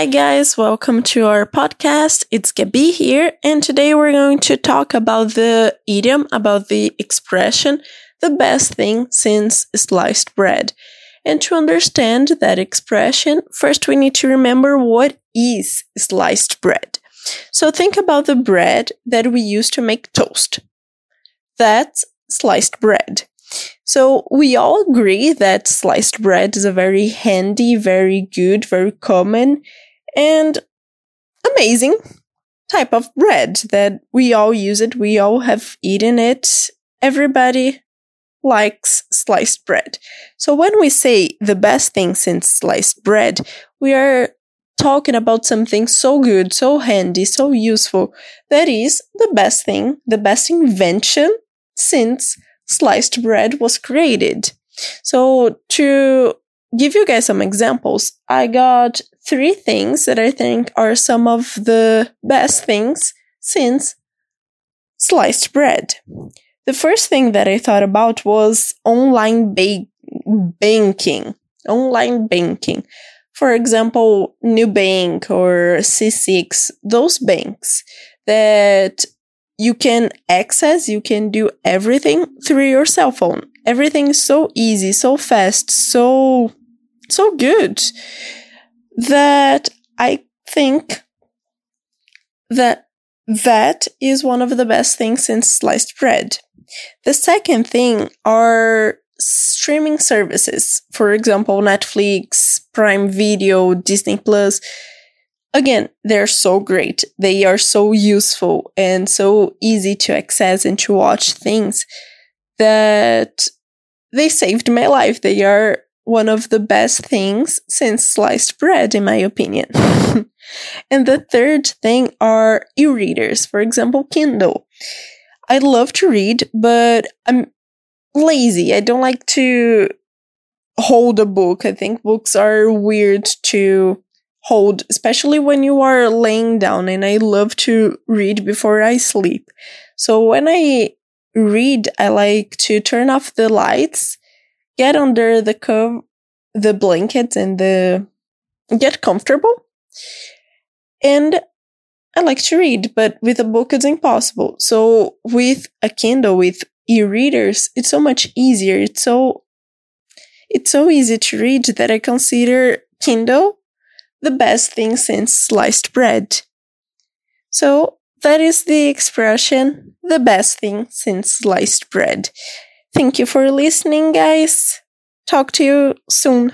Hi, guys, welcome to our podcast. It's Gabi here, and today we're going to talk about the idiom, about the expression, the best thing since sliced bread. And to understand that expression, first we need to remember what is sliced bread. So think about the bread that we use to make toast. That's sliced bread. So we all agree that sliced bread is a very handy, very good, very common, and amazing type of bread that we all use it. We all have eaten it. Everybody likes sliced bread. So when we say the best thing since sliced bread, we are talking about something so good, so handy, so useful. That is the best thing, the best invention since sliced bread was created. So to give you guys some examples, I got three things that I think are some of the best things since sliced bread. The first thing that I thought about was online ba- banking. Online banking. For example, Nubank or C6, those banks that you can access, you can do everything through your cell phone. Everything is so easy, so fast, so, so good that I think that that is one of the best things since sliced bread. The second thing are streaming services. For example, Netflix, Prime Video, Disney Plus. Again, they're so great. They are so useful and so easy to access and to watch things that they saved my life. They are one of the best things since sliced bread, in my opinion. and the third thing are e readers, for example, Kindle. I love to read, but I'm lazy. I don't like to hold a book. I think books are weird to hold, especially when you are laying down, and I love to read before I sleep. So when I read, I like to turn off the lights, get under the cov- the blankets and the get comfortable. And I like to read, but with a book it's impossible. So with a Kindle, with e-readers, it's so much easier. It's so it's so easy to read that I consider Kindle the best thing since sliced bread. So that is the expression, the best thing since sliced bread. Thank you for listening, guys. Talk to you soon.